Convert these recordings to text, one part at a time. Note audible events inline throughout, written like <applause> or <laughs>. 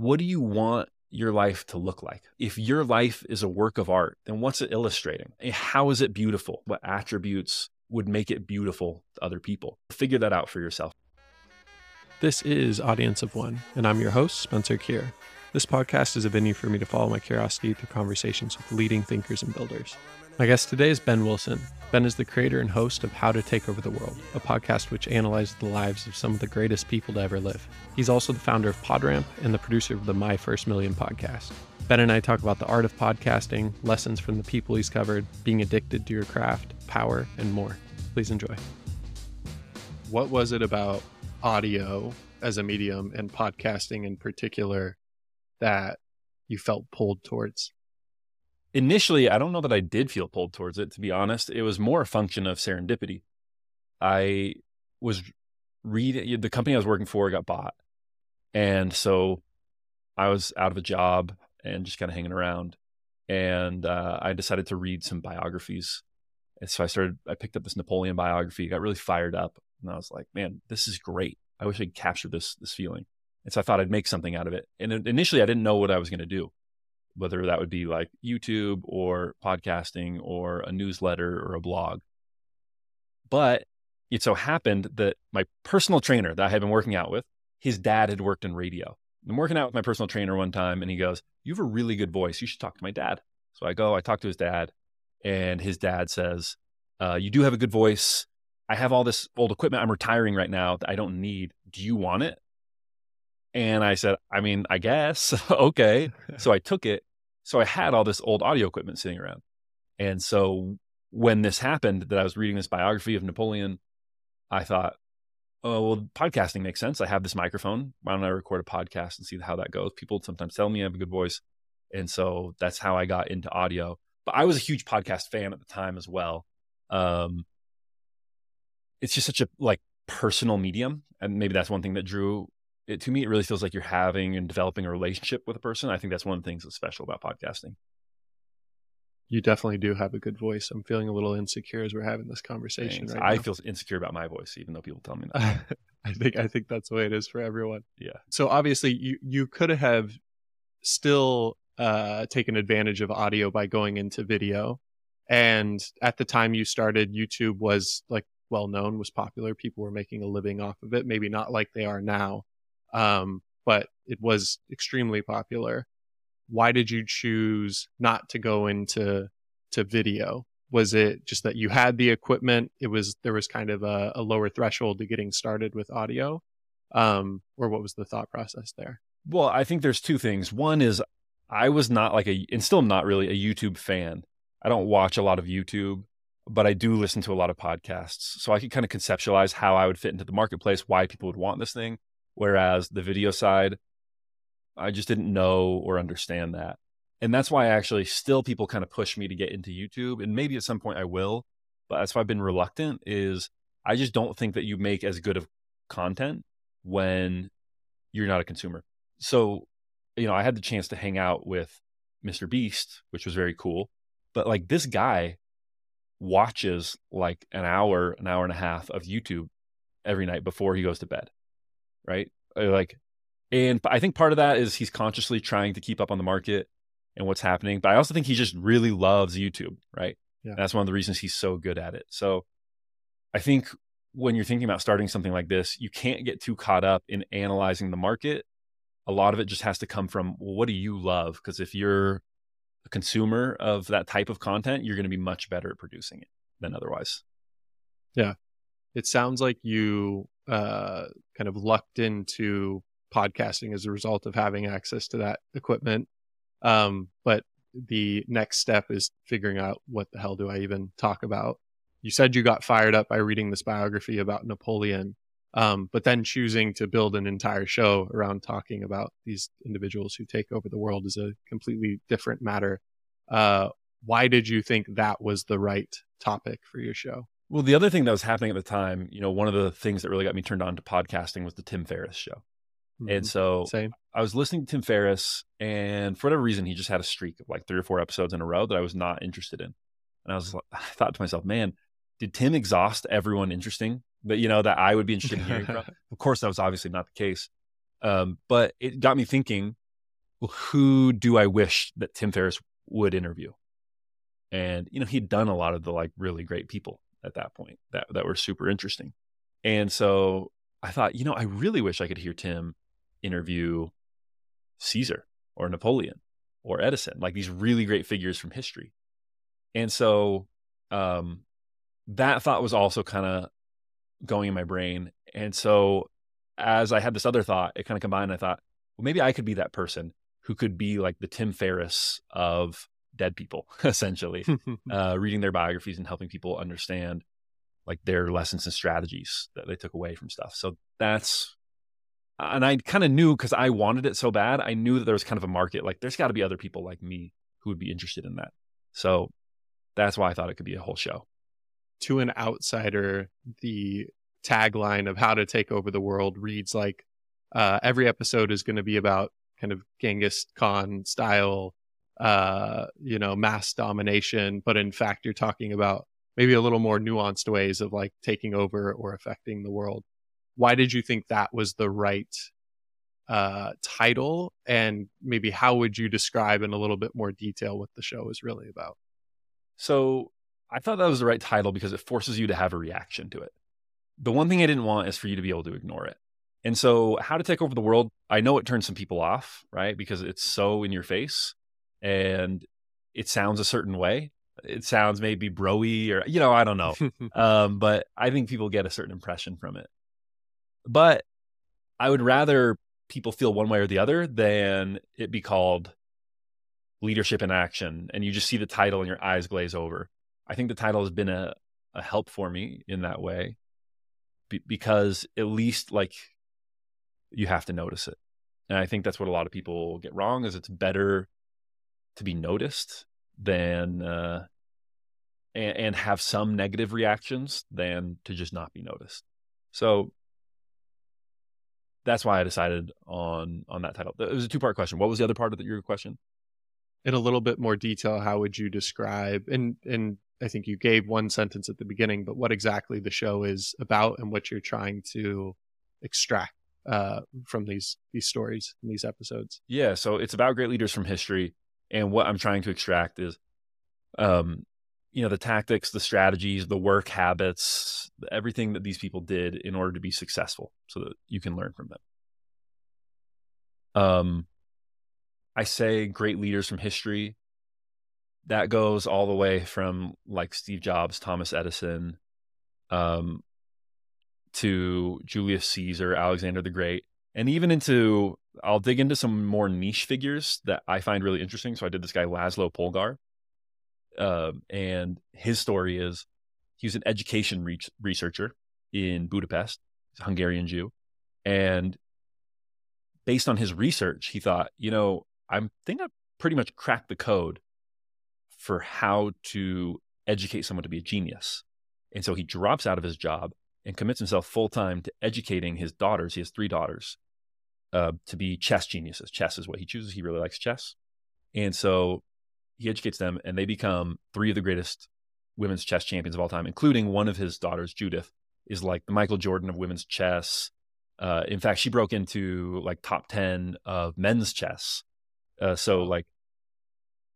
what do you want your life to look like? If your life is a work of art, then what's it illustrating? How is it beautiful? What attributes would make it beautiful to other people? Figure that out for yourself. This is Audience of One, and I'm your host, Spencer Kier. This podcast is a venue for me to follow my curiosity through conversations with leading thinkers and builders. My guest today is Ben Wilson. Ben is the creator and host of How to Take Over the World, a podcast which analyzes the lives of some of the greatest people to ever live. He's also the founder of PodRamp and the producer of the My First Million podcast. Ben and I talk about the art of podcasting, lessons from the people he's covered, being addicted to your craft, power, and more. Please enjoy. What was it about audio as a medium and podcasting in particular that you felt pulled towards? Initially, I don't know that I did feel pulled towards it, to be honest. It was more a function of serendipity. I was reading, the company I was working for got bought. And so I was out of a job and just kind of hanging around. And uh, I decided to read some biographies. And so I started, I picked up this Napoleon biography, got really fired up. And I was like, man, this is great. I wish I could capture this, this feeling. And so I thought I'd make something out of it. And initially, I didn't know what I was going to do, whether that would be like YouTube or podcasting or a newsletter or a blog. But it so happened that my personal trainer that I had been working out with, his dad had worked in radio. I'm working out with my personal trainer one time and he goes, You have a really good voice. You should talk to my dad. So I go, I talk to his dad, and his dad says, uh, You do have a good voice. I have all this old equipment I'm retiring right now that I don't need. Do you want it? And I said, I mean, I guess. <laughs> okay. <laughs> so I took it. So I had all this old audio equipment sitting around. And so when this happened, that I was reading this biography of Napoleon, I thought, oh, well, podcasting makes sense. I have this microphone. Why don't I record a podcast and see how that goes? People sometimes tell me I have a good voice. And so that's how I got into audio. But I was a huge podcast fan at the time as well. Um, it's just such a like personal medium. And maybe that's one thing that drew it to me. It really feels like you're having and developing a relationship with a person. I think that's one of the things that's special about podcasting. You definitely do have a good voice. I'm feeling a little insecure as we're having this conversation. Right I now. feel insecure about my voice, even though people tell me <laughs> that. I think I think that's the way it is for everyone. Yeah. So obviously, you you could have still uh, taken advantage of audio by going into video, and at the time you started, YouTube was like well known, was popular. People were making a living off of it. Maybe not like they are now, um, but it was extremely popular. Why did you choose not to go into to video? Was it just that you had the equipment? It was there was kind of a, a lower threshold to getting started with audio, um, or what was the thought process there? Well, I think there's two things. One is I was not like a, and still not really a YouTube fan. I don't watch a lot of YouTube, but I do listen to a lot of podcasts. So I could kind of conceptualize how I would fit into the marketplace, why people would want this thing. Whereas the video side, I just didn't know or understand that. And that's why actually still people kind of push me to get into YouTube. And maybe at some point I will, but that's why I've been reluctant is I just don't think that you make as good of content when you're not a consumer. So, you know, I had the chance to hang out with Mr. Beast, which was very cool. But like this guy watches like an hour, an hour and a half of YouTube every night before he goes to bed. Right. Like, and I think part of that is he's consciously trying to keep up on the market and what's happening. But I also think he just really loves YouTube. Right. Yeah. that's one of the reasons he's so good at it. So I think when you're thinking about starting something like this, you can't get too caught up in analyzing the market. A lot of it just has to come from well, what do you love? Because if you're a consumer of that type of content, you're going to be much better at producing it than otherwise. Yeah. It sounds like you uh, kind of lucked into podcasting as a result of having access to that equipment. Um, but the next step is figuring out what the hell do I even talk about. You said you got fired up by reading this biography about Napoleon, um, but then choosing to build an entire show around talking about these individuals who take over the world is a completely different matter. Uh, why did you think that was the right topic for your show? Well, the other thing that was happening at the time, you know, one of the things that really got me turned on to podcasting was the Tim Ferriss show. Mm-hmm. And so Same. I was listening to Tim Ferriss, and for whatever reason, he just had a streak of like three or four episodes in a row that I was not interested in. And I was, like <laughs> I thought to myself, man, did Tim exhaust everyone interesting? But you know that I would be interested in hearing from. <laughs> Of course, that was obviously not the case. Um, but it got me thinking. well, who do I wish that Tim Ferriss would interview? And you know, he'd done a lot of the like really great people at that point that that were super interesting. And so I thought, you know, I really wish I could hear Tim interview Caesar or Napoleon or Edison, like these really great figures from history. And so um, that thought was also kind of going in my brain. And so as I had this other thought, it kind of combined. I thought, well, maybe I could be that person who could be like the Tim Ferriss of dead people, <laughs> essentially, <laughs> uh, reading their biographies and helping people understand like their lessons and strategies that they took away from stuff. So that's, and I kind of knew because I wanted it so bad. I knew that there was kind of a market. Like, there's got to be other people like me who would be interested in that. So that's why I thought it could be a whole show. To an outsider, the tagline of how to take over the world reads like uh, every episode is going to be about kind of Genghis Khan style, uh, you know, mass domination. But in fact, you're talking about maybe a little more nuanced ways of like taking over or affecting the world. Why did you think that was the right uh, title? And maybe how would you describe in a little bit more detail what the show is really about? So I thought that was the right title because it forces you to have a reaction to it. The one thing I didn't want is for you to be able to ignore it. And so, how to take over the world, I know it turns some people off, right? Because it's so in your face and it sounds a certain way. It sounds maybe broy or, you know, I don't know. <laughs> um, but I think people get a certain impression from it. But I would rather people feel one way or the other than it be called leadership in action and you just see the title and your eyes glaze over. I think the title has been a, a help for me in that way be- because at least like you have to notice it. And I think that's what a lot of people get wrong is it's better to be noticed than uh, and, and have some negative reactions than to just not be noticed. So that's why I decided on on that title. It was a two part question. What was the other part of the, your question? in a little bit more detail, how would you describe and and I think you gave one sentence at the beginning, but what exactly the show is about and what you're trying to extract uh, from these these stories and these episodes. Yeah, so it's about great leaders from history, and what I'm trying to extract is, um, you know, the tactics, the strategies, the work habits, everything that these people did in order to be successful, so that you can learn from them. Um, I say great leaders from history. That goes all the way from like Steve Jobs, Thomas Edison, um, to Julius Caesar, Alexander the Great, and even into I'll dig into some more niche figures that I find really interesting. So I did this guy Laszlo Polgar, uh, and his story is he was an education re- researcher in Budapest, He's a Hungarian Jew, and based on his research, he thought, you know, I think I pretty much cracked the code for how to educate someone to be a genius. And so he drops out of his job and commits himself full time to educating his daughters. He has three daughters uh, to be chess geniuses. Chess is what he chooses. He really likes chess. And so he educates them, and they become three of the greatest women's chess champions of all time, including one of his daughters, Judith, is like the Michael Jordan of women's chess. Uh, in fact, she broke into like top 10 of men's chess uh, so like,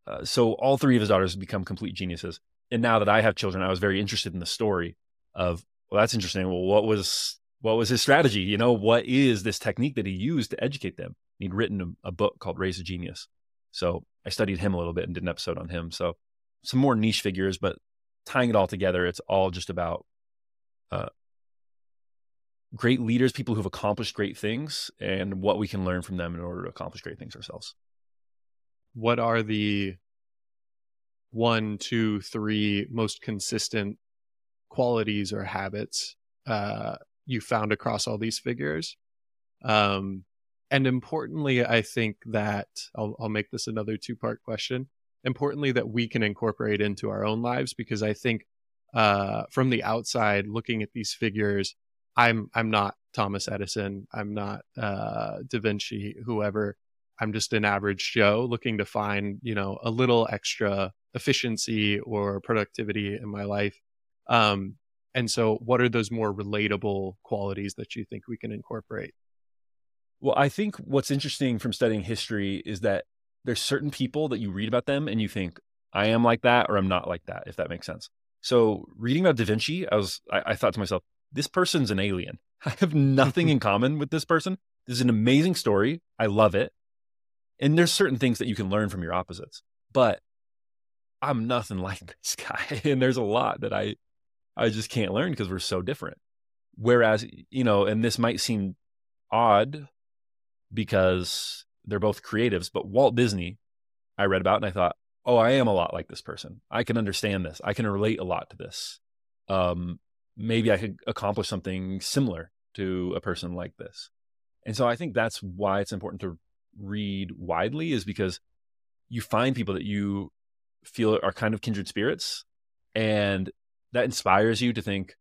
uh, so all three of his daughters become complete geniuses. And now that I have children, I was very interested in the story of, well, that's interesting. Well, what was what was his strategy? You know, what is this technique that he used to educate them? He'd written a, a book called Raise a Genius. So I studied him a little bit and did an episode on him. So some more niche figures, but tying it all together, it's all just about uh, great leaders, people who've accomplished great things, and what we can learn from them in order to accomplish great things ourselves what are the one, two, three most consistent qualities or habits uh, you found across all these figures? Um, and importantly, I think that I'll, I'll make this another two part question. Importantly, that we can incorporate into our own lives because I think uh, from the outside, looking at these figures, I'm I'm not Thomas Edison, I'm not uh, Da Vinci, whoever. I'm just an average Joe looking to find, you know, a little extra efficiency or productivity in my life. Um, and so, what are those more relatable qualities that you think we can incorporate? Well, I think what's interesting from studying history is that there's certain people that you read about them and you think, I am like that or I'm not like that, if that makes sense. So reading about Da Vinci, I was I, I thought to myself, this person's an alien. <laughs> I have nothing in <laughs> common with this person. This is an amazing story. I love it. And there's certain things that you can learn from your opposites. But I'm nothing <laughs> like this guy. And there's a lot that I I just can't learn because we're so different. Whereas, you know, and this might seem odd because they're both creatives, but Walt Disney, I read about and I thought, oh, I am a lot like this person. I can understand this. I can relate a lot to this. Um, maybe I could accomplish something similar to a person like this. And so I think that's why it's important to read widely, is because you find people that you feel are kind of kindred spirits. And that inspires you to think,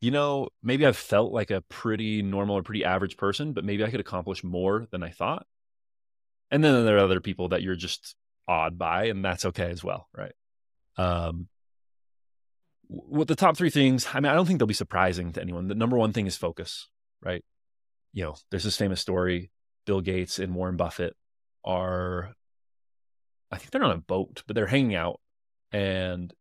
you know, maybe I've felt like a pretty normal or pretty average person, but maybe I could accomplish more than I thought. And then there are other people that you're just awed by, and that's okay as well, right? Um, with the top three things, I mean, I don't think they'll be surprising to anyone. The number one thing is focus, right? You know, there's this famous story Bill Gates and Warren Buffett are, I think they're on a boat, but they're hanging out and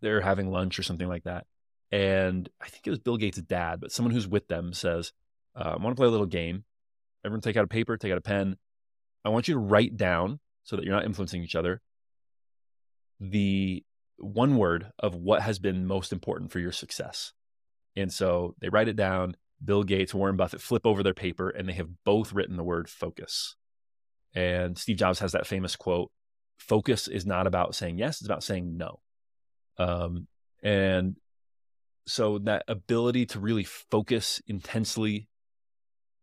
they're having lunch or something like that. And I think it was Bill Gates' dad, but someone who's with them says, uh, I want to play a little game. Everyone take out a paper, take out a pen. I want you to write down so that you're not influencing each other the one word of what has been most important for your success. And so they write it down. Bill Gates, Warren Buffett flip over their paper and they have both written the word focus. And Steve Jobs has that famous quote focus is not about saying yes, it's about saying no. Um, and so that ability to really focus intensely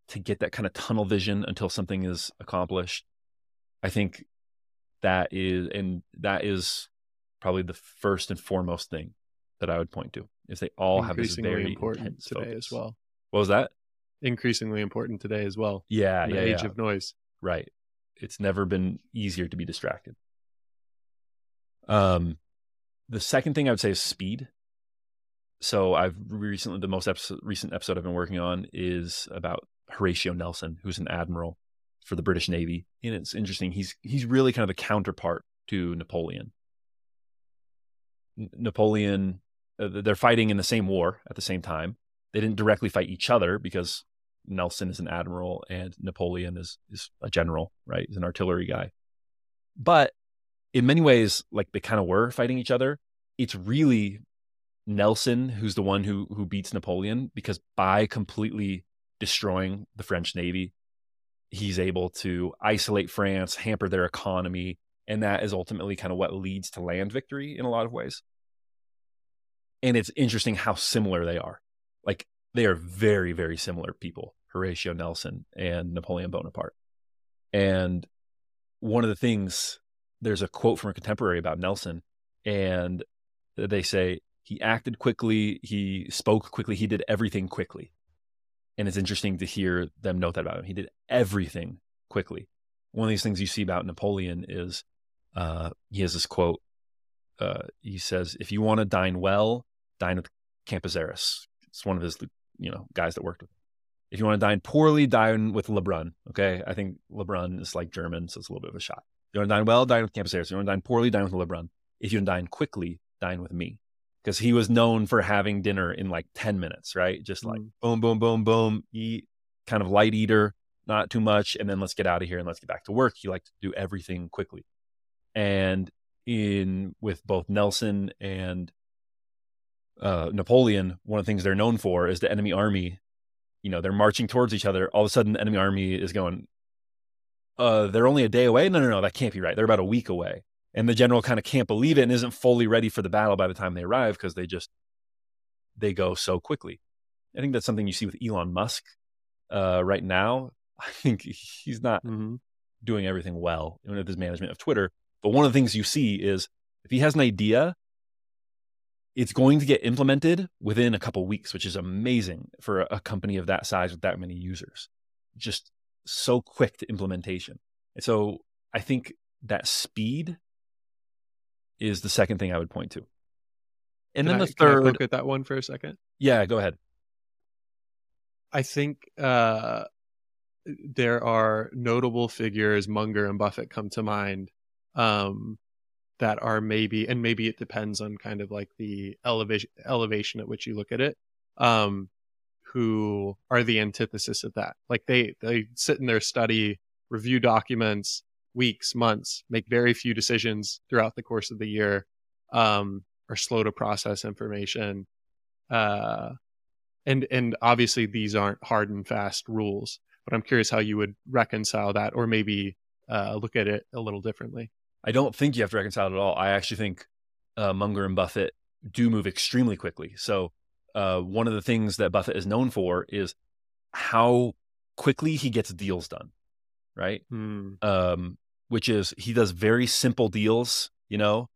to get that kind of tunnel vision until something is accomplished, I think that is, and that is probably the first and foremost thing that I would point to is they all have this very important today focus. as well. What was that? Increasingly important today as well. Yeah, the yeah, age yeah. of noise. Right. It's never been easier to be distracted. Um, the second thing I would say is speed. So I've recently the most episode, recent episode I've been working on is about Horatio Nelson, who's an admiral for the British Navy, and it's interesting. He's he's really kind of the counterpart to Napoleon. Napoleon, uh, they're fighting in the same war at the same time. They didn't directly fight each other because Nelson is an admiral and Napoleon is is a general, right? He's an artillery guy. But in many ways, like they kind of were fighting each other. It's really Nelson who's the one who who beats Napoleon because by completely destroying the French navy, he's able to isolate France, hamper their economy, and that is ultimately kind of what leads to land victory in a lot of ways. And it's interesting how similar they are. Like they are very, very similar people, Horatio Nelson and Napoleon Bonaparte. And one of the things, there's a quote from a contemporary about Nelson, and they say, he acted quickly, he spoke quickly, he did everything quickly. And it's interesting to hear them note that about him. He did everything quickly. One of these things you see about Napoleon is uh, he has this quote. Uh, he says, "If you want to dine well, dine with Cambacérès." It's one of his, you know, guys that worked with. Him. If you want to dine poorly, dine with Lebrun. Okay, I think Lebrun is like German, so it's a little bit of a shot. You want to dine well, dine with Cambacérès. If you want to dine poorly, dine with Lebrun. If you want to dine quickly, dine with me, because he was known for having dinner in like ten minutes, right? Just like mm. boom, boom, boom, boom, eat, kind of light eater, not too much, and then let's get out of here and let's get back to work. He liked to do everything quickly and in with both Nelson and uh, Napoleon, one of the things they're known for is the enemy army. You know, they're marching towards each other. All of a sudden, the enemy army is going. Uh, they're only a day away. No, no, no, that can't be right. They're about a week away, and the general kind of can't believe it and isn't fully ready for the battle by the time they arrive because they just they go so quickly. I think that's something you see with Elon Musk uh, right now. <laughs> I think he's not mm-hmm. doing everything well with his management of Twitter. But one of the things you see is if he has an idea, it's going to get implemented within a couple weeks, which is amazing for a company of that size with that many users. Just so quick to implementation. And so I think that speed is the second thing I would point to. And can then I, the third. look at that one for a second. Yeah, go ahead. I think uh, there are notable figures, Munger and Buffett come to mind, um, that are maybe, and maybe it depends on kind of like the elevation elevation at which you look at it, um, who are the antithesis of that. Like they they sit in their study, review documents, weeks, months, make very few decisions throughout the course of the year, um, are slow to process information. Uh, and and obviously these aren't hard and fast rules, but I'm curious how you would reconcile that, or maybe uh, look at it a little differently. I don't think you have to reconcile it at all. I actually think uh, Munger and Buffett do move extremely quickly. So uh, one of the things that Buffett is known for is how quickly he gets deals done, right? Hmm. Um, which is he does very simple deals, you know,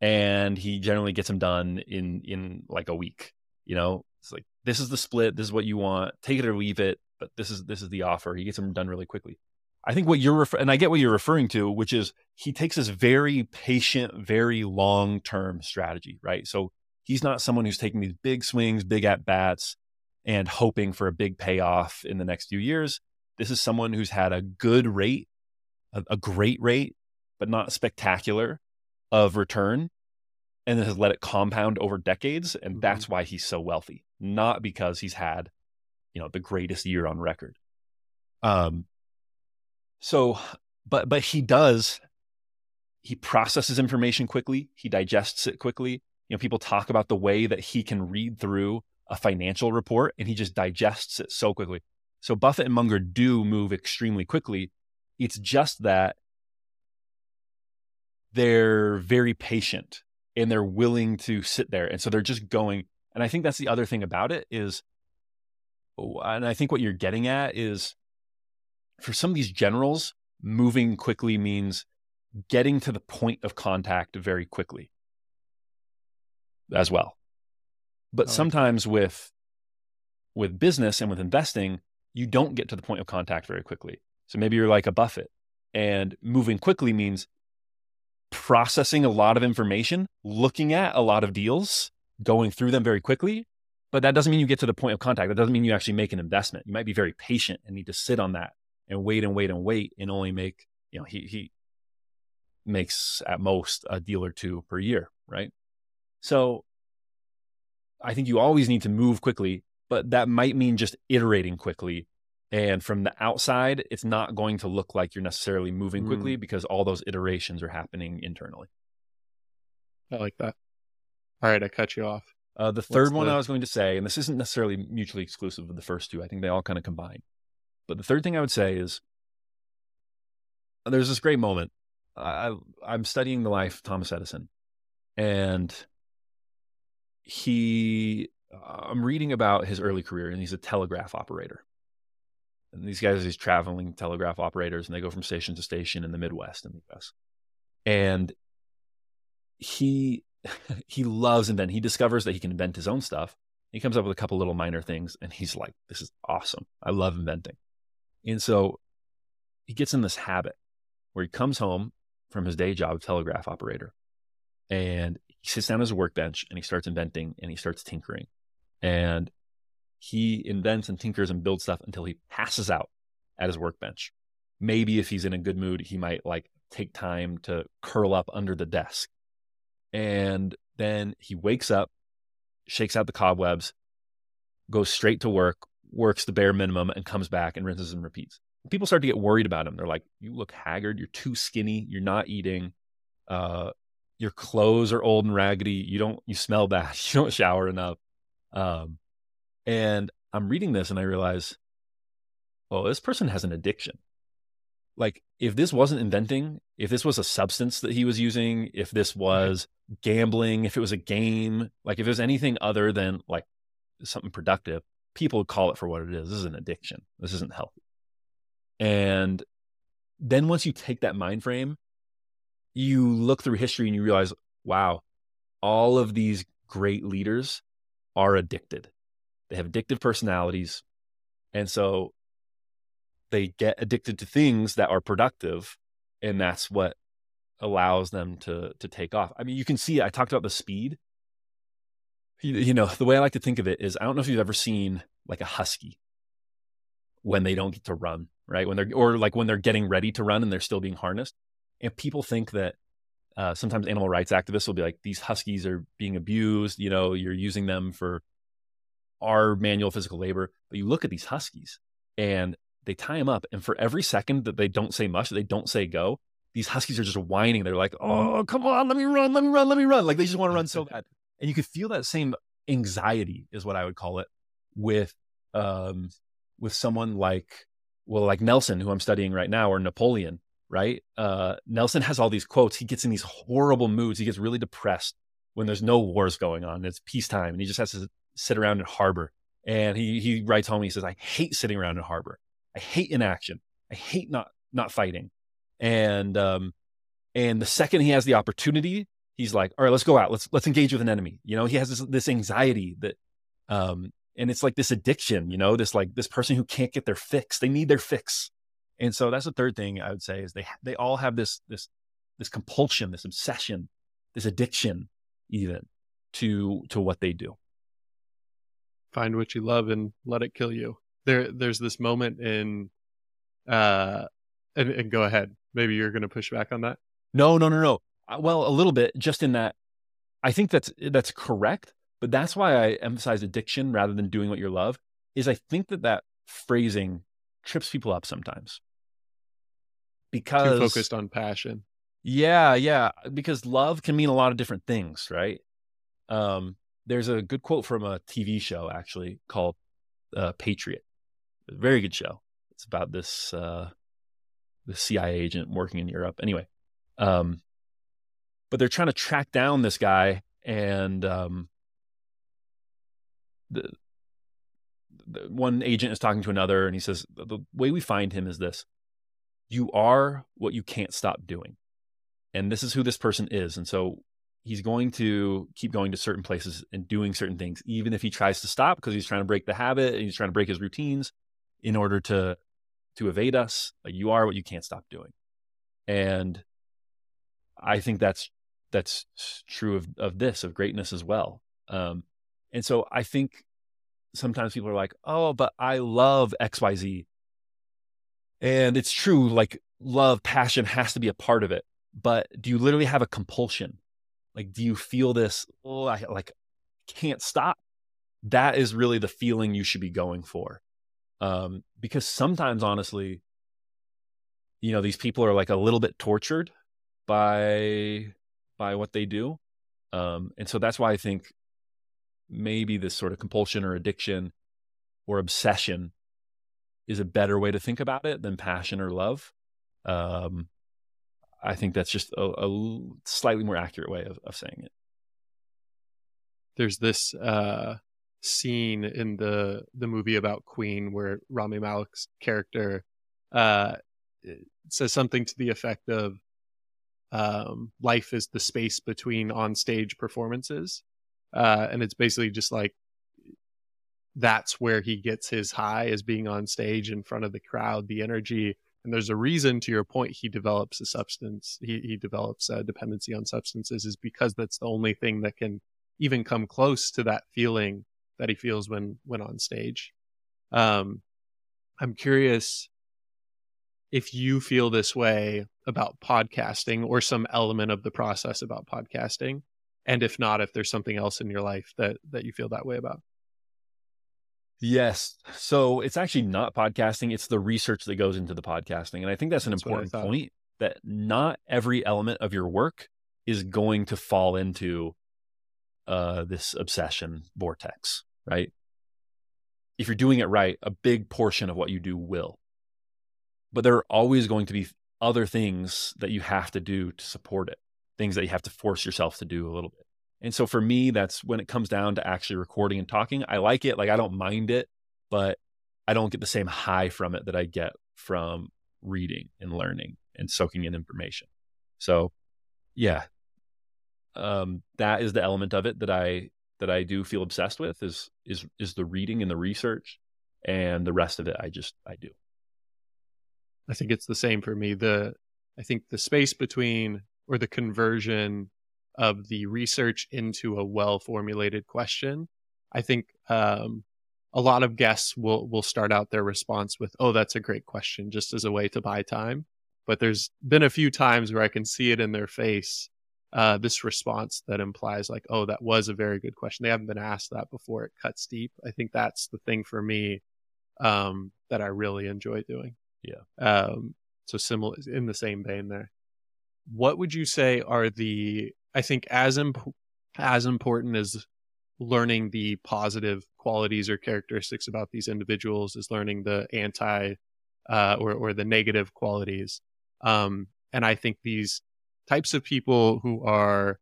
and he generally gets them done in in like a week. You know, it's like this is the split, this is what you want, take it or leave it, but this is this is the offer. He gets them done really quickly. I think what you're refer- and I get what you're referring to, which is he takes this very patient, very long term strategy, right? So he's not someone who's taking these big swings, big at bats, and hoping for a big payoff in the next few years. This is someone who's had a good rate a, a great rate, but not spectacular of return and has let it compound over decades. And Mhm. that's why he's so wealthy, not because he's had, you know, the greatest year on record. Um, so, but, but he does, he processes information quickly. He digests it quickly. You know, people talk about the way that he can read through a financial report and he just digests it so quickly. So Buffett and Munger do move extremely quickly. It's just that they're very patient and they're willing to sit there. And so they're just going. And I think that's the other thing about it is, oh, and I think what you're getting at is for some of these generals, moving quickly means getting to the point of contact very quickly as well. But oh, like sometimes with with business and with investing, you don't get to the point of contact very quickly. So maybe you're like a Buffett and moving quickly means processing a lot of information, looking at a lot of deals, going through them very quickly. But that doesn't mean you get to the point of contact. That doesn't mean you actually make an investment. You might be very patient and need to sit on that and wait and wait and wait and only make, you know, he he makes at most a deal or two per year, right? So I think you always need to move quickly, but that might mean just iterating quickly. And from the outside, it's not going to look like you're necessarily moving quickly because all those iterations are happening internally. I like that. All right, I cut you off. Uh, the third one the- I was going to say, and this isn't necessarily mutually exclusive of the first two, I think they all kind of combine. But the third thing I would say is there's this great moment. I- I'm studying the life of Thomas Edison, and he, uh, I'm reading about his early career, and he's a telegraph operator. And these guys are these traveling telegraph operators, and they go from station to station in the Midwest in the US. And he <laughs> he loves inventing. He discovers that he can invent his own stuff. He comes up with a couple little minor things, and he's like, "This is awesome. I love inventing." And so he gets in this habit where he comes home from his day job, telegraph operator, and he sits down at his workbench and he starts inventing and he starts tinkering, and he invents and tinkers and builds stuff until he passes out at his workbench. Maybe if he's in a good mood, he might like take time to curl up under the desk. And then he wakes up, shakes out the cobwebs, goes straight to work, works the bare minimum, and comes back and rinses and repeats. People start to get worried about him. They're like, You look haggard. You're too skinny. You're not eating. Uh, your clothes are old and raggedy. You don't, you smell bad. <laughs> You don't shower enough. Um, and I'm reading this and I realize, oh, this person has an addiction. Like, if this wasn't inventing, if this was a substance that he was using, if this was gambling, if it was a game, like if it was anything other than like something productive, people would call it for what it is. This is an addiction. This isn't healthy. And then once you take that mind frame, you look through history and you realize, wow, all of these great leaders are addicted. They have addictive personalities. And so they get addicted to things that are productive. And that's what allows them to to take off. I mean, you can see I talked about the speed. You, you know, the way I like to think of it is I don't know if you've ever seen like a husky when they don't get to run. right? When they're or like when they're getting ready to run and they're still being harnessed. And people think that uh, sometimes animal rights activists will be like, these huskies are being abused. You know, you're using them for our manual physical labor. But you look at these huskies and they tie them up, and for every second that they don't say much, they don't say go. These huskies are just whining. They're like, "Oh, come on, let me run, let me run, let me run!" Like they just want to run so bad, and you could feel that same anxiety, is what I would call it, with um, with someone like well, like Nelson, who I'm studying right now, or Napoleon, right? Uh, Nelson has all these quotes. He gets in these horrible moods. He gets really depressed when there's no wars going on. It's peacetime, and he just has to sit around and harbor. And he he writes home. And he says, "I hate sitting around in harbor. I hate inaction. I hate not not fighting." And um, and the second he has the opportunity, he's like, "All right, let's go out. Let's let's engage with an enemy." You know, he has this this anxiety that um, and it's like this addiction you know this like this person who can't get their fix they need their fix and so that's the third thing i would say is they they all have this this this compulsion this obsession this addiction even to to what they do. Find what you love and let it kill you. There there's this moment in uh and, and go ahead. Maybe you're going to push back on that? No no no no. Uh, well a little bit just in that i think that's that's correct but that's why I emphasize addiction rather than doing what you love. Is I think that that phrasing trips people up sometimes because too focused on passion. Yeah, yeah, because love can mean a lot of different things, right? Um, there's a good quote from a TV show actually called uh, Patriot. Very good show. It's about this uh, the CIA agent working in Europe. Anyway, um, but they're trying to track down this guy, and um, the, the one agent is talking to another and he says the way we find him is this you are what you can't stop doing. And this is who this person is. And so he's going to keep going to certain places and doing certain things even if he tries to stop because he's trying to break the habit and he's trying to break his routines in order to to evade us. Like you are what you can't stop doing. And i think that's that's true of of this of greatness as well. Um and so I think sometimes people are like, oh, but I love XYZ. And it's true, like love, passion has to be a part of it. But do you literally have a compulsion? Like, do you feel this, oh, I like can't stop? That is really the feeling you should be going for. Um, because sometimes, honestly, you know, these people are like a little bit tortured by by what they do. Um, and so that's why I think maybe this sort of compulsion or addiction or obsession is a better way to think about it than passion or love. Um, I think that's just a, a, slightly more accurate way of, of saying it. There's this uh, scene in the the movie about Queen where Rami Malek's character uh, says something to the effect of um, "Life is the space between on stage performances," uh, and it's basically just like that's where he gets his high is being on stage in front of the crowd, the energy. And there's a reason, to your point, he develops a substance. He he develops a dependency on substances is because that's the only thing that can even come close to that feeling that he feels when when on stage. Um, I'm curious if you feel this way about podcasting or some element of the process about podcasting and if not if there's something else in your life that that you feel that way about yes. So it's actually not podcasting it's the research that goes into the podcasting and i think that's an that's important point that not every element of your work is going to fall into uh, this obsession vortex right? If you're doing it right a big portion of what you do will. But there are always going to be other things that you have to do to support it things that you have to force yourself to do a little bit. And so for me, that's when it comes down to actually recording and talking. I like it. Like I don't mind it, but I don't get the same high from it that I get from reading and learning and soaking in information. So yeah. Um, that is the element of it that I that I do feel obsessed with is is is the reading and the research and the rest of it I just I do. I think it's the same for me. The I think the space between or the conversion of the research into a well formulated question. I think um, a lot of guests will will start out their response with, "Oh, that's a great question," just as a way to buy time. But there's been a few times where I can see it in their face, uh, this response that implies like, "Oh, that was a very good question." They haven't been asked that before. It cuts deep. I think that's the thing for me um, that I really enjoy doing. Yeah. Um, so similar in the same vein there. What would you say are the I think as imp- as important as learning the positive qualities or characteristics about these individuals is learning the anti uh, or or the negative qualities. Um, and I think these types of people who are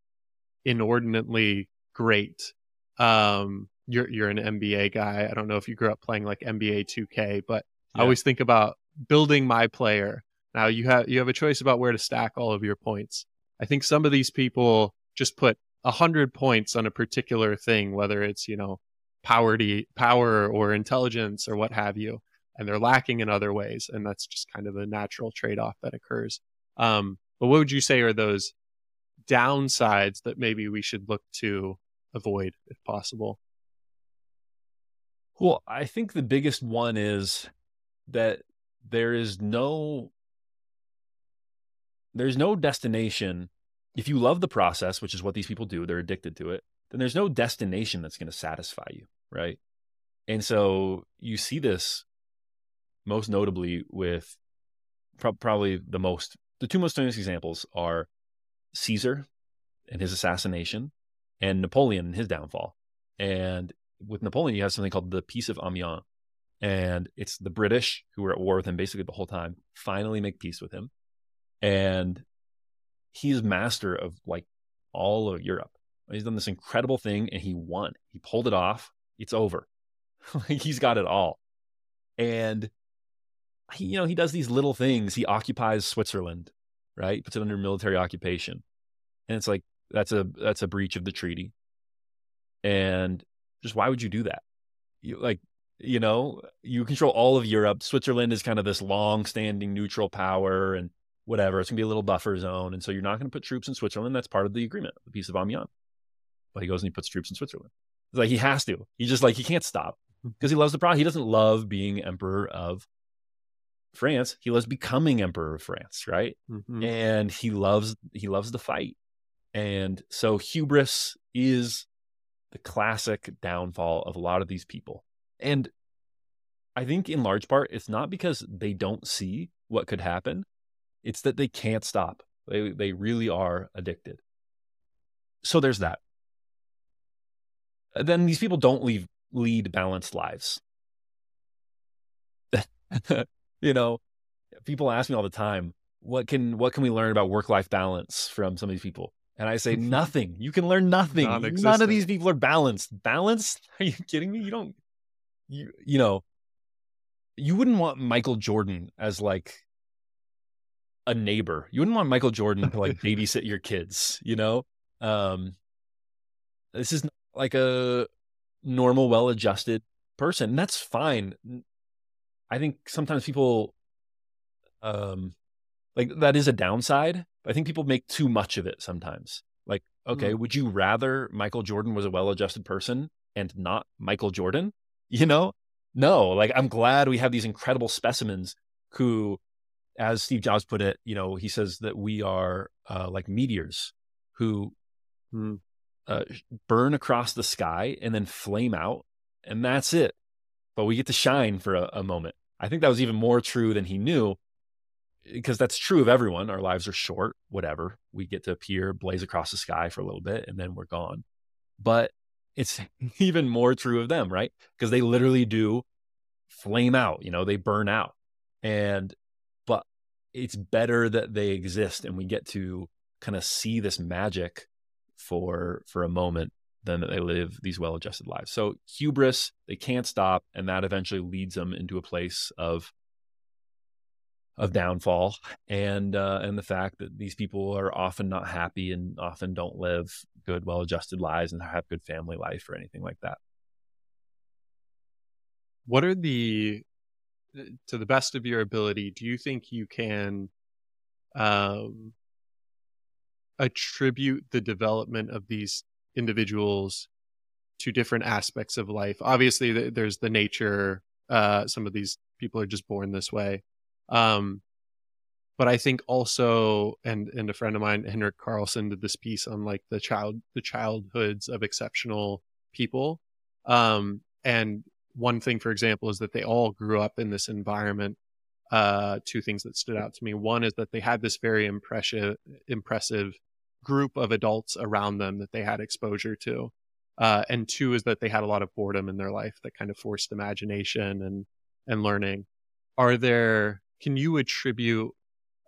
inordinately great. Um, you're you're an NBA guy. I don't know if you grew up playing like NBA 2K, but yeah. I always think about building my player. Now you have you have a choice about where to stack all of your points. I think some of these people just put a hundred points on a particular thing, whether it's you know power power or intelligence or what have you, and they're lacking in other ways, and that's just kind of a natural trade off that occurs. Um, but what would you say are those downsides that maybe we should look to avoid if possible? Well, I think the biggest one is that there is no there's no destination if you love the process, which is what these people do, they're addicted to it, then there's no destination that's going to satisfy you, right? And so you see this most notably with pro- probably the most, the two most famous examples are Caesar and his assassination and Napoleon and his downfall. And with Napoleon, you have something called the Peace of Amiens. And it's the British who were at war with him basically the whole time, finally make peace with him. And he's master of like all of Europe. He's done this incredible thing and he won. He pulled it off. It's over. <laughs> he's got it all. And he, you know, he does these little things. He occupies Switzerland, right? Puts it under military occupation. And it's like that's a that's a breach of the treaty. And just why would you do that? You like, you know, you control all of Europe. Switzerland is kind of this long-standing neutral power and whatever. It's gonna be a little buffer zone, and so you're not gonna put troops in Switzerland. That's part of the agreement, the peace of Amiens. But he goes and he puts troops in Switzerland. It's like he has to. He just like he can't stop because he loves the problem. He doesn't love being emperor of France. He loves becoming emperor of France, right? Mm-hmm. And he loves he loves the fight. And so hubris is the classic downfall of a lot of these people. And I think in large part it's not because they don't see what could happen. It's that they can't stop. They they really are addicted. So there's that. Then these people don't leave, lead balanced lives. <laughs> you know, people ask me all the time, what can what can we learn about work life balance from some of these people? And I say <laughs> nothing. You can learn nothing. None of these people are balanced. Balanced? <laughs> Are you kidding me? You don't you you know, you wouldn't want Michael Jordan as like a neighbor. You wouldn't want Michael Jordan to like <laughs> babysit your kids, you know? Um, this is like a normal, well adjusted person. And that's fine. I think sometimes people, um, like that is a downside. I think people make too much of it sometimes. Like, okay, mm. would you rather Michael Jordan was a well adjusted person and not Michael Jordan? You know? No, like I'm glad we have these incredible specimens who as Steve Jobs put it, you know, he says that we are uh, like meteors who hmm. uh, burn across the sky and then flame out, and that's it. But we get to shine for a, a moment. I think that was even more true than he knew, because that's true of everyone. Our lives are short, whatever. We get to appear, blaze across the sky for a little bit, and then we're gone. But it's <laughs> even more true of them, right? Because they literally do flame out, you know, they burn out. And it's better that they exist and we get to kind of see this magic for for a moment than that they live these well-adjusted lives. So hubris, they can't stop, and that eventually leads them into a place of of downfall and uh, and the fact that these people are often not happy and often don't live good, well-adjusted lives and have good family life or anything like that. What are the to the best of your ability, do you think you can um, attribute the development of these individuals to different aspects of life. Obviously, there's the nature. Uh, some of these people are just born this way. Um, but I think also, and and a friend of mine, Henrik Karlsson, did this piece on like the child the childhoods of exceptional people. Um, and one thing, for example, is that they all grew up in this environment. Uh, two things that stood out to me. One is that they had this very impressive impressive group of adults around them that they had exposure to. Uh, and two is that they had a lot of boredom in their life that kind of forced imagination and and learning. Are there? Can you attribute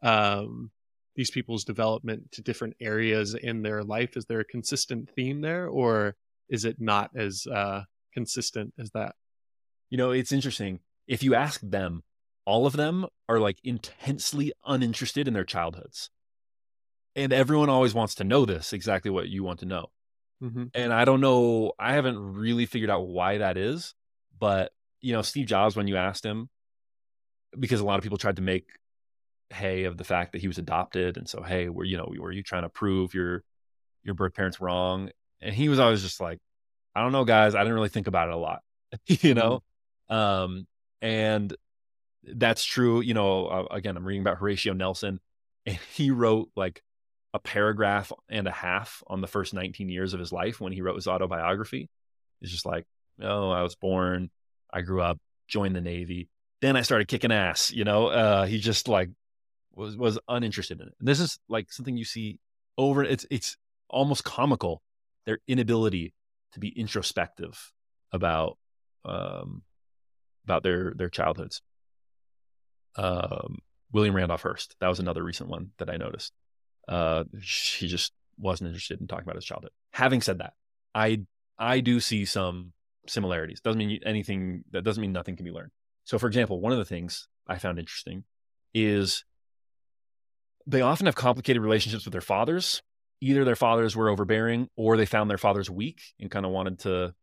um, these people's development to different areas in their life? Is there a consistent theme there, or is it not as uh, consistent as that? You know, it's interesting. If you ask them, all of them are like intensely uninterested in their childhoods. And everyone always wants to know this, exactly what you want to know. Mm-hmm. And I don't know, I haven't really figured out why that is. But, you know, Steve Jobs, when you asked him, because a lot of people tried to make hay of the fact that he was adopted. And so, hey, were, you know, were you trying to prove your, your birth parents wrong? And he was always just like, I don't know, guys. I didn't really think about it a lot, <laughs> you know? Um, and that's true. You know, uh, again, I'm reading about Horatio Nelson and he wrote like a paragraph and a half on the first 19 years of his life when he wrote his autobiography. It's just like, oh, I was born, I grew up, joined the Navy. Then I started kicking ass, you know. Uh, he just like was was uninterested in it. And this is like something you see over it's it's almost comical, their inability to be introspective about um about their their childhoods. Um William Randolph Hearst, that was another recent one that I noticed uh, he just wasn't interested in talking about his childhood. Having said that, I I do see some similarities. Doesn't mean anything. That doesn't mean nothing can be learned. So, for example, one of the things I found interesting is they often have complicated relationships with their fathers. Either their fathers were overbearing, or they found their fathers weak and kind of wanted to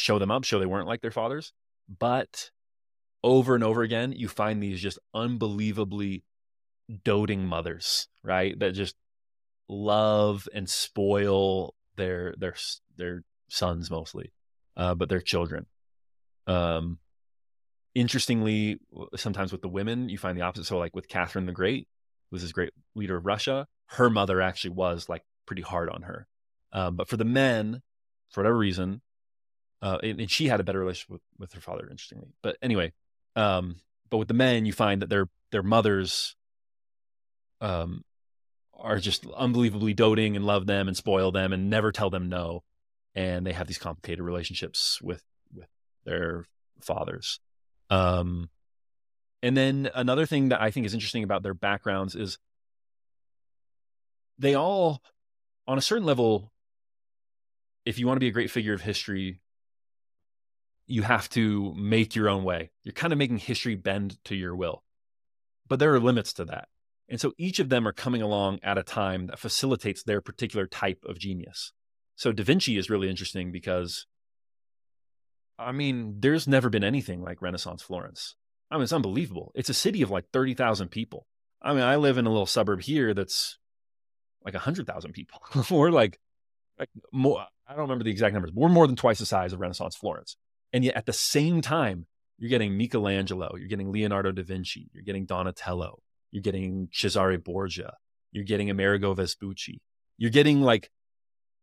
show them up, show they weren't like their fathers. But over and over again, you find these just unbelievably doting mothers, right? That just love and spoil their their their sons mostly, uh, but their children. Um, interestingly, sometimes with the women, you find the opposite. So, like with Catherine the Great, was this great leader of Russia, her mother actually was like pretty hard on her. Um, but for the men, for whatever reason, uh, and, she had a better relationship with, with her father, interestingly. But anyway, um, but with the men, you find that their their mothers um, are just unbelievably doting and love them and spoil them and never tell them no. And they have these complicated relationships with with their fathers. Um, and then another thing that I think is interesting about their backgrounds is they all, on a certain level, if you want to be a great figure of history, you have to make your own way. You're kind of making history bend to your will. But there are limits to that. And so each of them are coming along at a time that facilitates their particular type of genius. So Da Vinci is really interesting because, I mean, there's never been anything like Renaissance Florence. I mean, it's unbelievable. It's a city of like 30,000 people. I mean, I live in a little suburb here that's like 100,000 people. <laughs> we're like, like more, I don't remember the exact numbers, but we're more than twice the size of Renaissance Florence. And yet at the same time, you're getting Michelangelo, you're getting Leonardo da Vinci, you're getting Donatello, you're getting Cesare Borgia. You're getting Amerigo Vespucci. You're getting like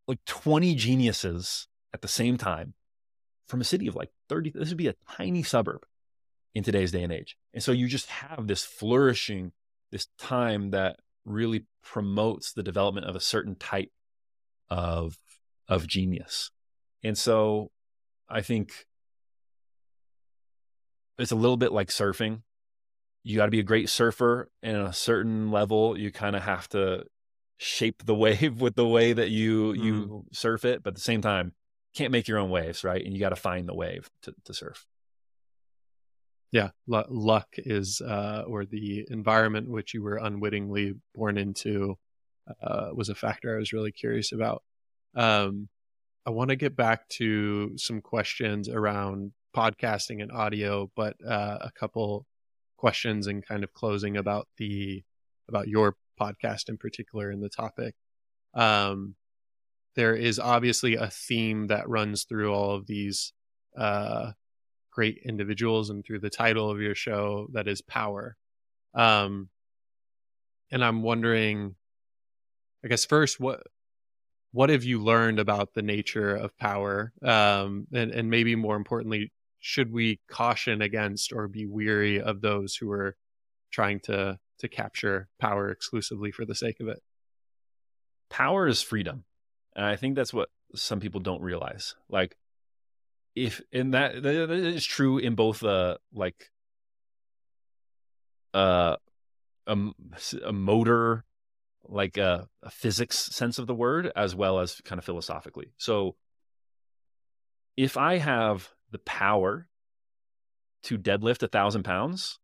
like 20 geniuses at the same time from a city of like 30. This would be a tiny suburb in today's day and age. And so you just have this flourishing, this time that really promotes the development of a certain type of of genius. And so I think it's a little bit like surfing. You got to be a great surfer and a certain level you kind of have to shape the <laughs> wave with the way that you mm. you surf it but at the same time can't make your own waves right? And you got to find the wave to, to surf. Yeah L- luck is uh or the environment which you were unwittingly born into uh was a factor i was really curious about. Um i want to get back to some questions around podcasting and audio but uh a couple questions and kind of closing about the about your podcast in particular and the topic. Um, there is obviously a theme that runs through all of these uh, great individuals and through the title of your show that is power. Um, and I'm wondering, I guess first, what what have you learned about the nature of power, um, and and maybe more importantly, should we caution against or be weary of those who are trying to to capture power exclusively for the sake of it? Power is freedom. And I think that's what some people don't realize. Like if in that that is true in both uh like uh a, a motor like a, a physics sense of the word as well as kind of philosophically. So if I have the power to deadlift a thousand pounds,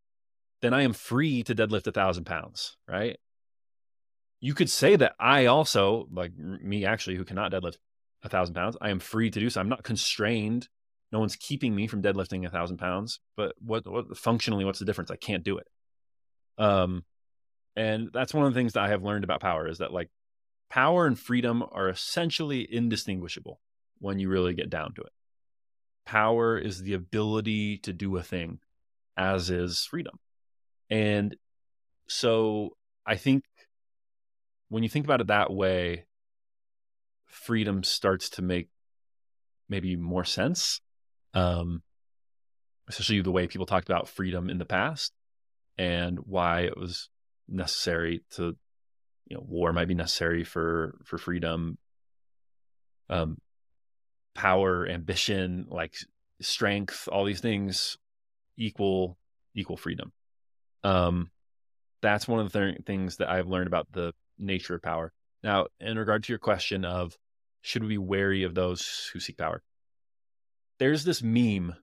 then I am free to deadlift a thousand pounds, right? You could say that I also, like me actually, who cannot deadlift a thousand pounds, I am free to do so. I'm not constrained. No one's keeping me from deadlifting a thousand pounds. But what, what functionally, what's the difference? I can't do it. Um, and that's one of the things that I have learned about power is that like power and freedom are essentially indistinguishable when you really get down to it. Power is the ability to do a thing, as is freedom. And so I think when you think about it that way, freedom starts to make maybe more sense. Um, especially the way people talked about freedom in the past and why it was necessary to, you know, war might be necessary for for freedom. Um, power, ambition, like strength, all these things equal equal freedom. Um, that's one of the th- things that I've learned about the nature of power. Now, in regard to your question of should we be wary of those who seek power, there's this meme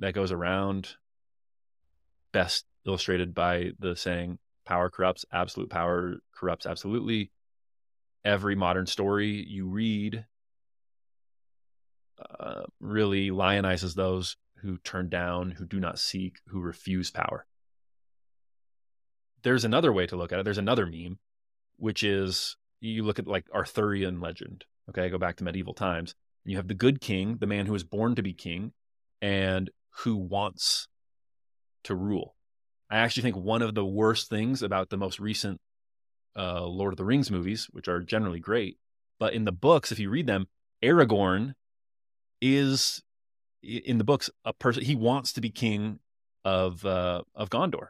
that goes around, best illustrated by the saying, power corrupts, absolute power corrupts absolutely. Every modern story you read uh, really lionizes those who turn down, who do not seek, who refuse power. There's another way to look at it. There's another meme which is you look at like Arthurian legend. Okay, go back to medieval times. You have the good king, the man who is born to be king, and who wants to rule. I actually think one of the worst things about the most recent uh, Lord of the Rings movies, which are generally great, but in the books, if you read them, Aragorn is in the books a person. He wants to be king of uh, of Gondor.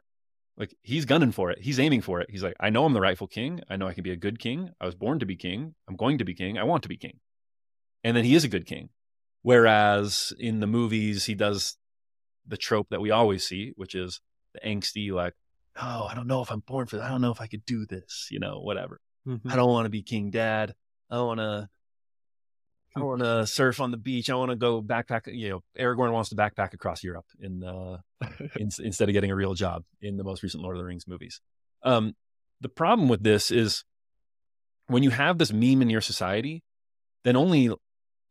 Like he's gunning for it. He's aiming for it. He's like, I know I'm the rightful king. I know I can be a good king. I was born to be king. I'm going to be king. I want to be king. And then he is a good king. Whereas in the movies, he does the trope that we always see, which is the angsty, like, oh, I don't know if I'm born for that. I don't know if I could do this, you know, whatever. Mm-hmm. I don't want to be king dad. I want to I want to surf on the beach. I want to go backpack. You know, Aragorn wants to backpack across Europe in, uh, <laughs> in, instead of getting a real job in the most recent Lord of the Rings movies. Um, the problem with this is when you have this meme in your society, then only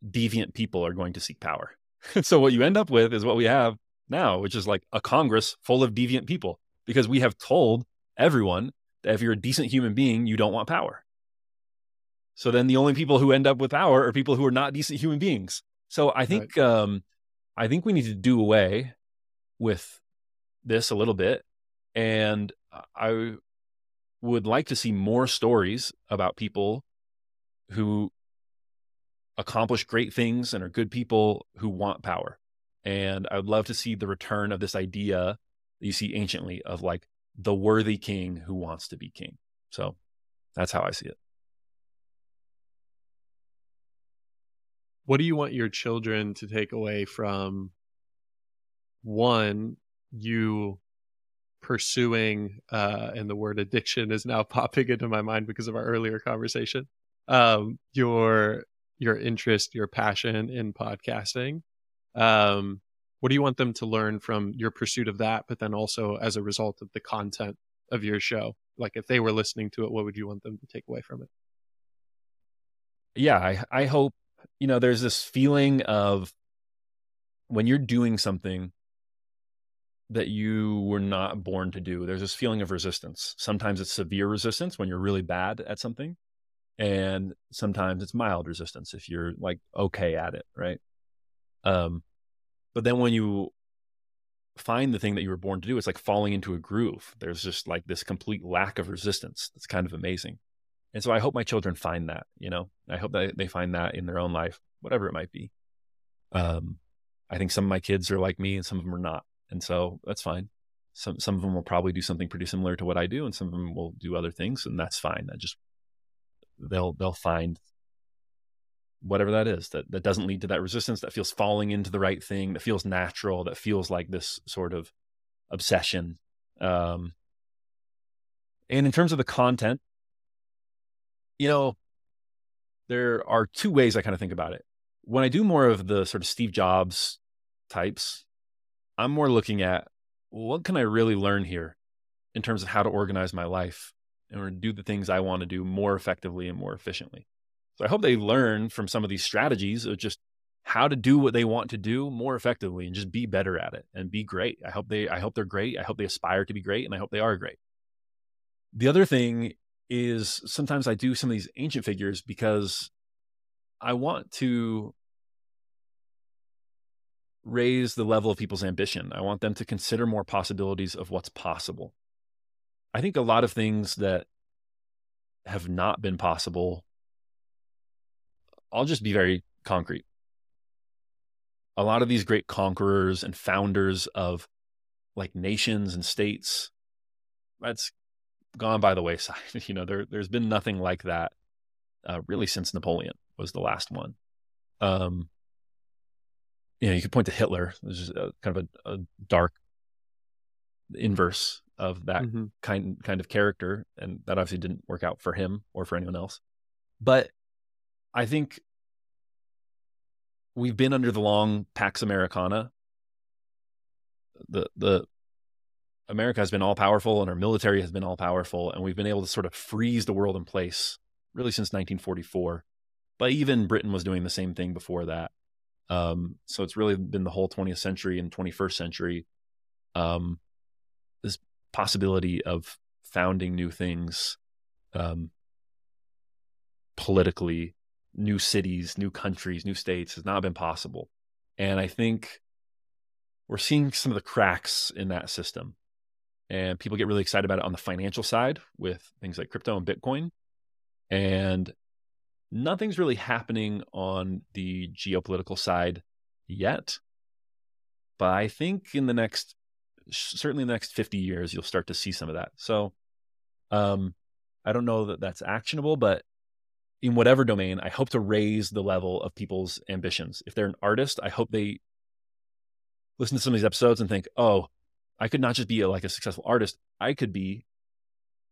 deviant people are going to seek power. <laughs> so what you end up with is what we have now, which is like a Congress full of deviant people, because we have told everyone that if you're a decent human being, you don't want power. So then the only people who end up with power are people who are not decent human beings. So I think right. um, I think we need to do away with this a little bit, and I would like to see more stories about people who accomplish great things and are good people who want power. And I would love to see the return of this idea that you see anciently of like the worthy king who wants to be king. So that's how I see it. What do you want your children to take away from one you pursuing uh and the word addiction is now <laughs> popping into my mind because of our earlier conversation um your your interest your passion in podcasting um what do you want them to learn from your pursuit of that but then also as a result of the content of your show? Like if they were listening to it what would you want them to take away from it? Yeah i i hope you know, there's this feeling of when you're doing something that you were not born to do, there's this feeling of resistance. Sometimes it's severe resistance when you're really bad at something. and sometimes it's mild resistance if you're like okay at it, right? Um, but then when you find the thing that you were born to do, it's like falling into a groove. There's just like this complete lack of resistance. That's kind of amazing. And so I hope my children find that, you know, I hope that they find that in their own life, whatever it might be. Um, I think some of my kids are like me and some of them are not. And so that's fine. Some, some of them will probably do something pretty similar to what I do and some of them will do other things and that's fine. That just, they'll, they'll find whatever that is that, that doesn't lead to that resistance, that feels falling into the right thing, that feels natural, that feels like this sort of obsession. Um, and in terms of the content, you know, there are two ways I kind of think about it. When I do more of the sort of Steve Jobs types, I'm more looking at what can I really learn here in terms of how to organize my life and do the things I want to do more effectively and more efficiently. So I hope they learn from some of these strategies of just how to do what they want to do more effectively and just be better at it and be great. I hope they I hope they're great. I hope they aspire to be great and I hope they are great. The other thing is sometimes I do some of these ancient figures because I want to raise the level of people's ambition. I want them to consider more possibilities of what's possible. I think a lot of things that have not been possible, I'll just be very concrete. A lot of these great conquerors and founders of like nations and states, that's gone by the wayside. <laughs> you know, there there's been nothing like that uh, really since Napoleon was the last one. Um, you know, you could point to Hitler, which is a, kind of a, a dark inverse of that mm-hmm. kind kind of character, and that obviously didn't work out for him or for anyone else. But I think we've been under the long Pax Americana. The the America has been all powerful and our military has been all powerful, and we've been able to sort of freeze the world in place really since 1944. But even Britain was doing the same thing before that. Um, so it's really been the whole 20th century and 21st century. Um, this possibility of founding new things um, politically, new cities, new countries, new states has not been possible. And I think we're seeing some of the cracks in that system and people get really excited about it on the financial side with things like crypto and Bitcoin. And nothing's really happening on the geopolitical side yet. But I think in the next, certainly in the next 50 years, you'll start to see some of that. So um, I don't know that that's actionable, but in whatever domain, I hope to raise the level of people's ambitions. If they're an artist, I hope they listen to some of these episodes and think, oh, I could not just be a, like a successful artist. I could be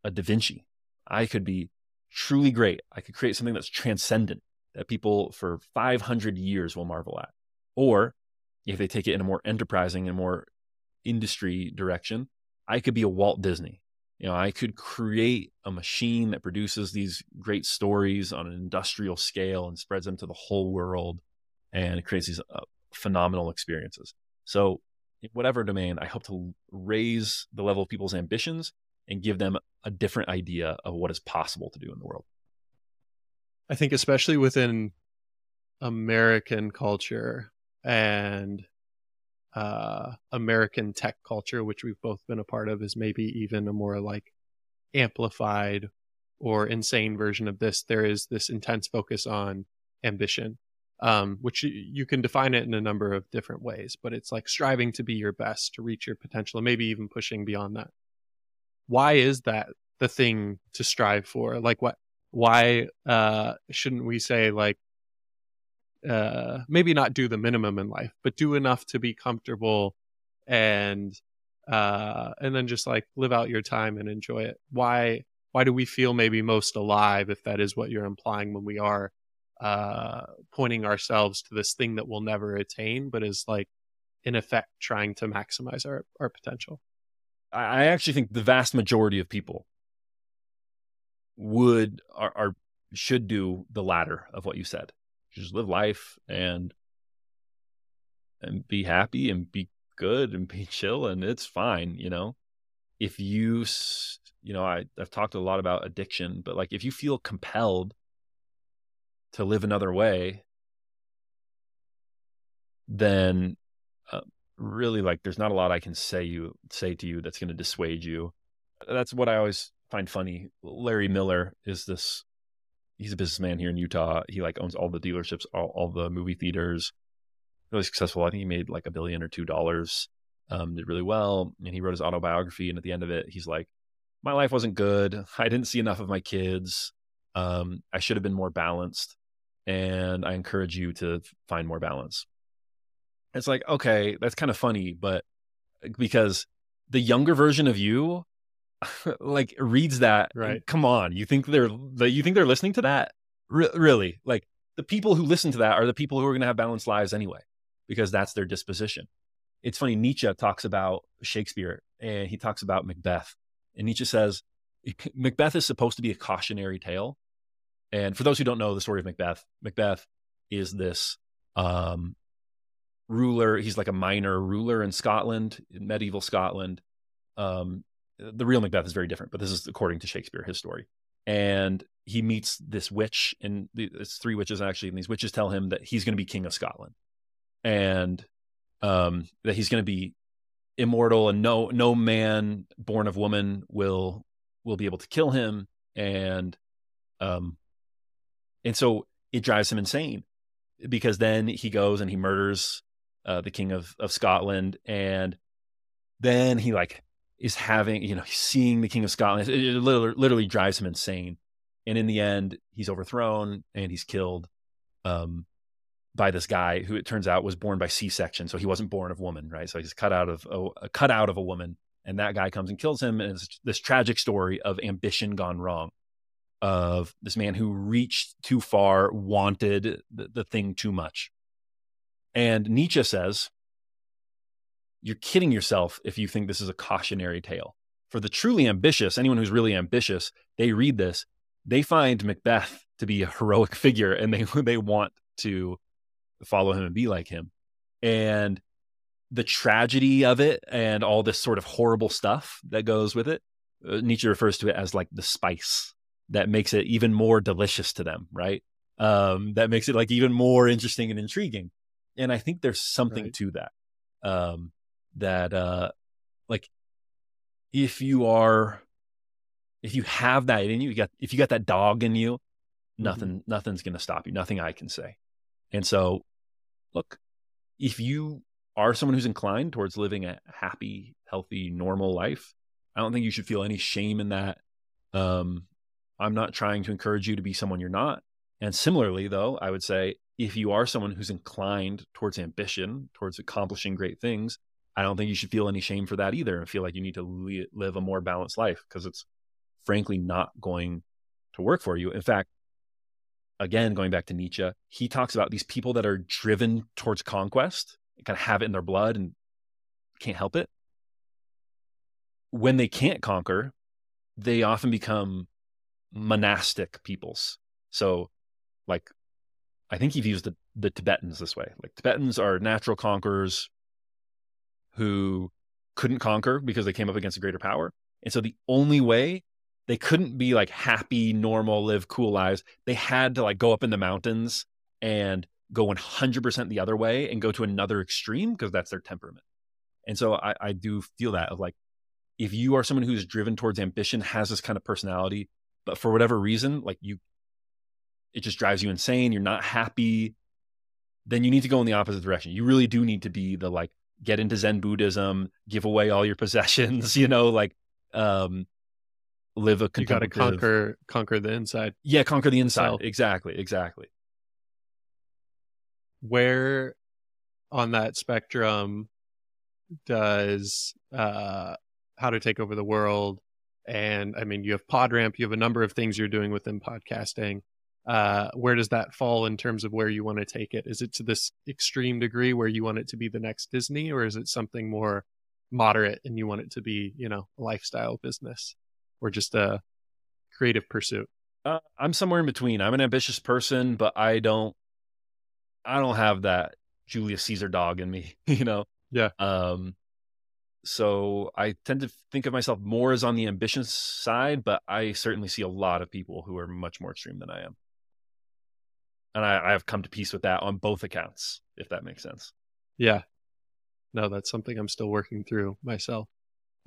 a Da Vinci. I could be truly great. I could create something that's transcendent that people for 500 years will marvel at. Or if they take it in a more enterprising and more industry direction, I could be a Walt Disney. You know, I could create a machine that produces these great stories on an industrial scale and spreads them to the whole world and creates these uh, phenomenal experiences. So in whatever domain, I hope to raise the level of people's ambitions and give them a different idea of what is possible to do in the world. I think, especially within American culture and uh, American tech culture, which we've both been a part of, is maybe even a more like amplified or insane version of this. There is this intense focus on ambition um, which you can define it in a number of different ways, but it's like striving to be your best to reach your potential, and maybe even pushing beyond that. Why is that the thing to strive for? Like, what? Why uh, shouldn't we say like uh, maybe not do the minimum in life, but do enough to be comfortable and uh, and then just like live out your time and enjoy it? Why? Why do we feel maybe most alive if that is what you're implying when we are uh, pointing ourselves to this thing that we'll never attain, but is like in effect trying to maximize our, our potential. I actually think the vast majority of people would are, are should do the latter of what you said. Just live life and and be happy and be good and be <laughs> chill and it's fine, you know. If you you know, I I've talked a lot about addiction, but like if you feel compelled to live another way, then uh, really like there's not a lot I can say you say to you that's going to dissuade you. That's what I always find funny. Larry Miller is this he's a businessman here in Utah. He like owns all the dealerships, all, all the movie theaters. Really successful. I think he made like a billion or two dollars. Um, did really well, and he wrote his autobiography. And at the end of it, he's like, "My life wasn't good. I didn't see enough of my kids. Um, I should have been more balanced, and I encourage you to find more balance." It's like, okay, that's kind of funny, but because the younger version of you <laughs> like reads that right. come on you think they're you think they're listening to that? Re- really? Like the people who listen to that are the people who are going to have balanced lives anyway because that's their disposition. It's funny nietzsche talks about shakespeare and he talks about macbeth and nietzsche says <laughs> macbeth is supposed to be a cautionary tale and for those who don't know the story of macbeth macbeth is this um, ruler he's like a minor ruler in scotland in medieval scotland. Um, the real Macbeth is very different, but this is according to Shakespeare, his story. And he meets this witch, and it's three witches actually, and these witches tell him that he's going to be king of Scotland, and um, that he's going to be immortal, and no no man born of woman will will be able to kill him, and um, and so it drives him insane because then he goes and he murders uh, the king of of Scotland, and then he like is having, you know, seeing the King of Scotland. It, it literally, literally, drives him insane. And in the end, he's overthrown and he's killed um, by this guy who it turns out was born by C-section. So he wasn't born of woman, right? So he's cut out of a, cut out of a woman, and that guy comes and kills him. And it's this tragic story of ambition gone wrong, of this man who reached too far, wanted the, the thing too much. And Nietzsche says, you're kidding yourself if you think this is a cautionary tale. For the truly ambitious, anyone who's really ambitious, they read this, they find Macbeth to be a heroic <laughs> figure and they <laughs> they want to follow him and be like him. And the tragedy of it and all this sort of horrible stuff that goes with it, uh, Nietzsche refers to it as like the spice that makes it even more delicious to them, right? Um, that makes it like even more interesting and intriguing. And I think there's something right. to that. Um, that uh like if you are if you have that in you, you got if you got that dog in you, nothing mm-hmm. nothing's going to stop you. Nothing I can say. And so look, if you are someone who's inclined towards living a happy, healthy, normal life, I don't think you should feel any shame in that. Um, I'm not trying to encourage you to be someone you're not. And similarly, though, I would say if you are someone who's inclined towards ambition, towards accomplishing great things, I don't think you should feel any shame for that either and feel like you need to li- live a more balanced life because it's frankly not going to work for you. In fact, again, going back to Nietzsche, he talks about these people that are driven towards conquest, kind of have it in their blood and can't help it. When they can't conquer, they often become monastic peoples. So, like, I think he views the, the Tibetans this way. Like, Tibetans are natural conquerors, who couldn't conquer because they came up against a greater power. And so the only way they couldn't be like happy, normal, live cool lives, they had to like go up in the mountains and go 100% the other way and go to another extreme because that's their temperament. And so I, I do feel that of like, if you are someone who's driven towards ambition, has this kind of personality, but for whatever reason, like you, it just drives you insane. You're not happy. Then you need to go in the opposite direction. You really do need to be the like get into Zen Buddhism, give away all your <laughs> possessions, you know, like um live a you got to conquer conquer the inside. Yeah, conquer the inside. So, exactly, exactly. Where on that spectrum does uh how to take over the world and I mean you have PodRamp, you have a number of things you're doing within podcasting uh, where does that fall in terms of where you want to take it? Is it to this extreme degree where you want it to be the next Disney, or is it something more moderate and you want it to be, you know, a lifestyle business or just a creative pursuit? Uh, I'm somewhere in between. I'm an ambitious person, but I don't, I don't have that Julius Caesar dog in me, <laughs> you know. Yeah. Um. So I tend to think of myself more as on the ambitious side, but I certainly see a lot of people who are much more extreme than I am. and I, I have come to peace with that on both accounts, if that makes sense. Yeah. No, that's something I'm still working through myself.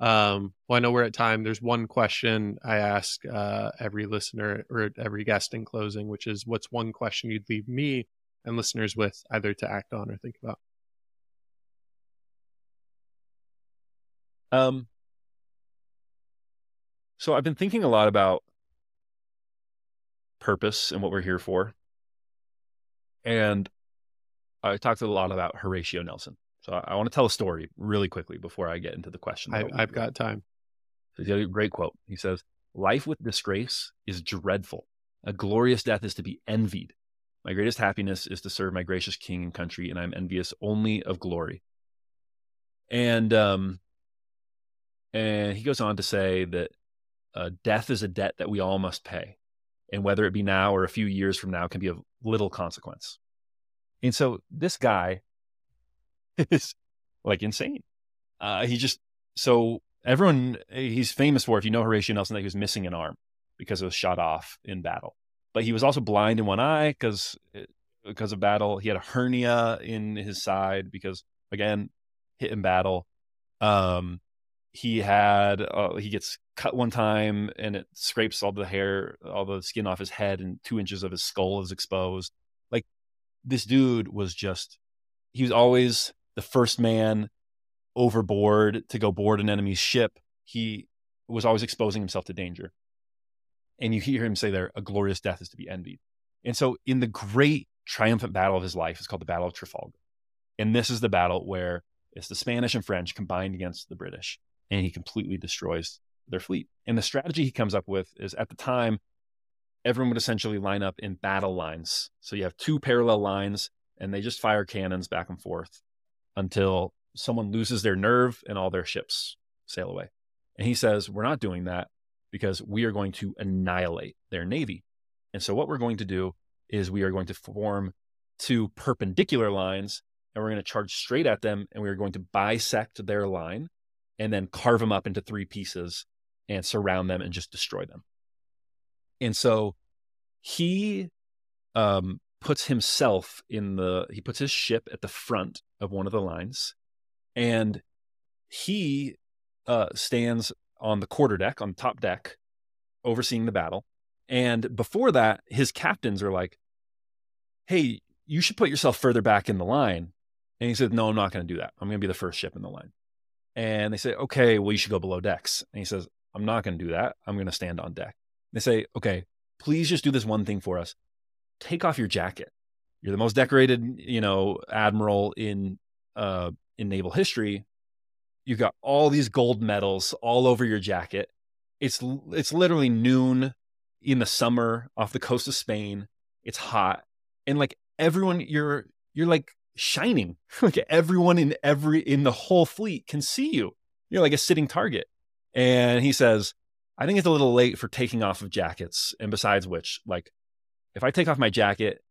Um, well, I know we're at time. There's one question I ask uh, every listener or every guest in closing, which is what's one question you'd leave me and listeners with either to act on or think about? Um, so I've been thinking a lot about purpose and what we're here for. And I talked a lot about Horatio Nelson. So I, I want to tell a story really quickly before I get into the question. I, have got time. So he's got a great quote. He says, Life with disgrace is dreadful. A glorious death is to be envied. My greatest happiness is to serve my gracious king and country, and I'm envious only of glory. And um, and he goes on to say that uh, death is a debt that we all must pay, and whether it be now or a few years from now can be of little consequence. And so this guy <laughs> is like insane. Uh, he just so everyone he's famous for if you know Horatio Nelson that he was missing an arm because it was shot off in battle, but he was also blind in one eye because because of battle. He had a hernia in his side because again hit in battle. Um, he had uh, he gets cut one time and it scrapes all the hair, all the skin off his head, and two inches of his skull is exposed. Like this dude was just he was always the first man overboard to go board an enemy's ship. He was always exposing himself to danger. And you hear him say there, a glorious death is to be envied. And so in the great triumphant battle of his life, it's called the Battle of Trafalgar. And this is the battle where it's the Spanish and French combined against the British, and he completely destroys their fleet. And the strategy he comes up with is at the time, everyone would essentially line up in battle lines. So you have two parallel lines, and they just fire cannons back and forth until someone loses their nerve and all their ships sail away. And he says, We're not doing that because we are going to annihilate their navy. And so, what we're going to do is we are going to form two perpendicular lines and we're going to charge straight at them and we are going to bisect their line and then carve them up into three pieces and surround them and just destroy them. And so he um, puts himself in the he puts his ship at the front of one of the lines and he uh, stands on the quarter deck on the top deck overseeing the battle. And before that his captains are like hey you should put yourself further back in the line. And he said no i'm not going to do that. I'm going to be the first ship in the line and they say okay well you should go below decks and he says i'm not going to do that i'm going to stand on deck they say okay please just do this one thing for us take off your jacket. You're the most decorated, you know, admiral in uh, in naval history. You've got all these gold medals all over your jacket. It's it's literally noon in the summer off the coast of Spain. It's hot, and like everyone, you're you're like shining. <laughs> like everyone in every in the whole fleet can see you. You're like a sitting target. And he says, I think it's a little late for taking off of jackets. And besides which, like if I take off my jacket,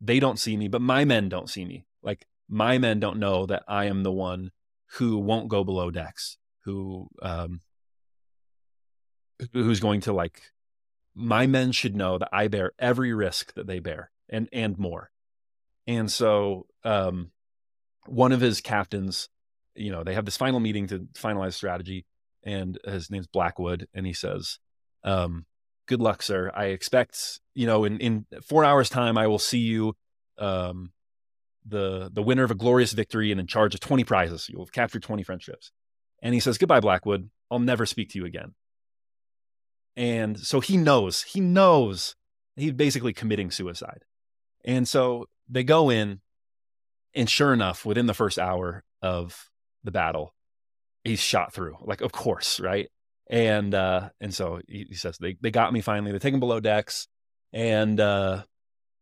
they don't see me, but my men don't see me. Like my men don't know that I am the one who won't go below decks, who um who's going to like my men should know that I bear every risk that they bear and and more. And so um one of his captains, you know, they have this final meeting to finalize strategy and his name's Blackwood and he says um good luck, sir. I expect, you know, in, in four hours time, I will see you, um, the, the winner of a glorious victory and in charge of 20 prizes. You'll have captured 20 French ships. And he says, goodbye, Blackwood. I'll never speak to you again. And so he knows, he knows he's basically committing suicide. And so they go in, and sure enough, within the first hour of the battle, he's shot through. Like, of course, right? and uh, and so he, he, says they they got me finally. They take him below decks, and uh,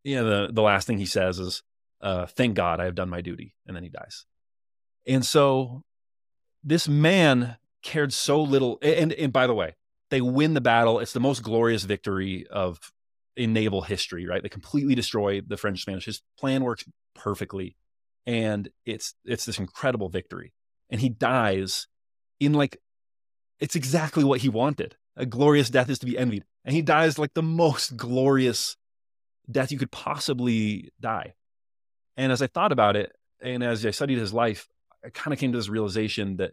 you know the the last thing he says is, uh, "Thank God I have done my duty," and then he dies. And so this man cared so little. And and by the way, they win the battle. It's the most glorious victory of in naval history. Right? They completely destroy the French Spanish. His plan works perfectly, and it's it's this incredible victory. And he dies in like it's exactly what he wanted. A glorious death is to be envied. And he dies like the most glorious death you could possibly die. And as I thought about it, and as I studied his life, I kind of came to this realization that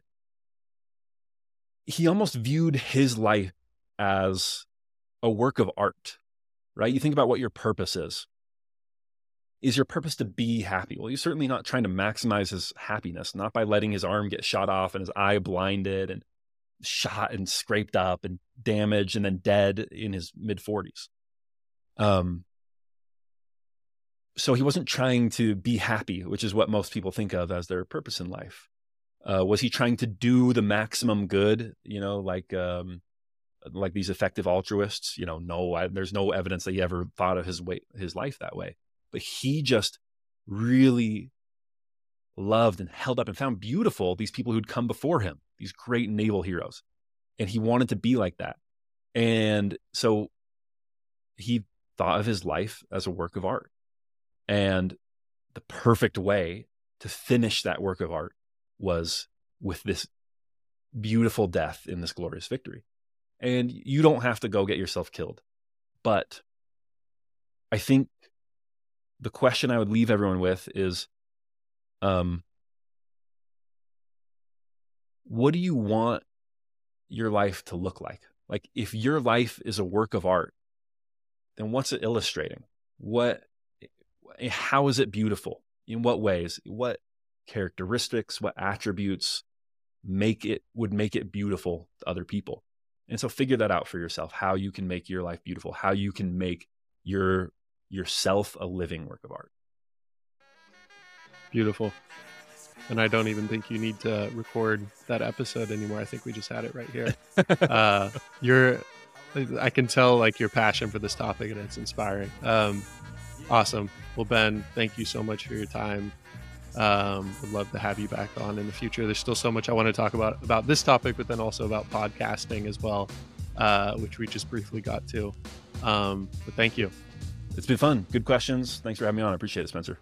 he almost viewed his life as a work of art, right? You think about what your purpose is. Is your purpose to be happy? Well, he's certainly not trying to maximize his happiness, not by letting his arm get shot off and his eye blinded and shot and scraped up and damaged and then dead in his mid 40s. Um, so he wasn't trying to be happy, which is what most people think of as their purpose in life. Uh, was he trying to do the maximum good? You know, like um, like these effective altruists. You know, no, I, there's no evidence that he ever thought of his way his life that way. But he just really loved and held up and found beautiful these people who'd come before him, these great naval heroes, and he wanted to be like that. And so he thought of his life as a work of art and the perfect way to finish that work of art was with this beautiful death in this glorious victory. And you don't have to go get yourself killed. But I think the question I would leave everyone with is um, what do you want your life to look like? Like, if your life is a work of art, then what's it illustrating? What Eh, how is it beautiful? In what ways? What characteristics, what attributes make it would make it beautiful to other people? And so figure that out for yourself, how you can make your life beautiful, how you can make your yourself a living work of art. Beautiful. And I don't even think you need to record that episode anymore. I think we just had it right here. <laughs> uh, you're, I can tell like your passion for this topic and it's inspiring. Um, Awesome. Well, Ben, thank you so much for your time. Um, would love to have you back on in the future. There's still so much I want to talk about about this topic, but then also about podcasting as well, uh, which we just briefly got to. Um, but thank you. It's been fun. Good questions. Thanks for having me on. I appreciate it, Spencer.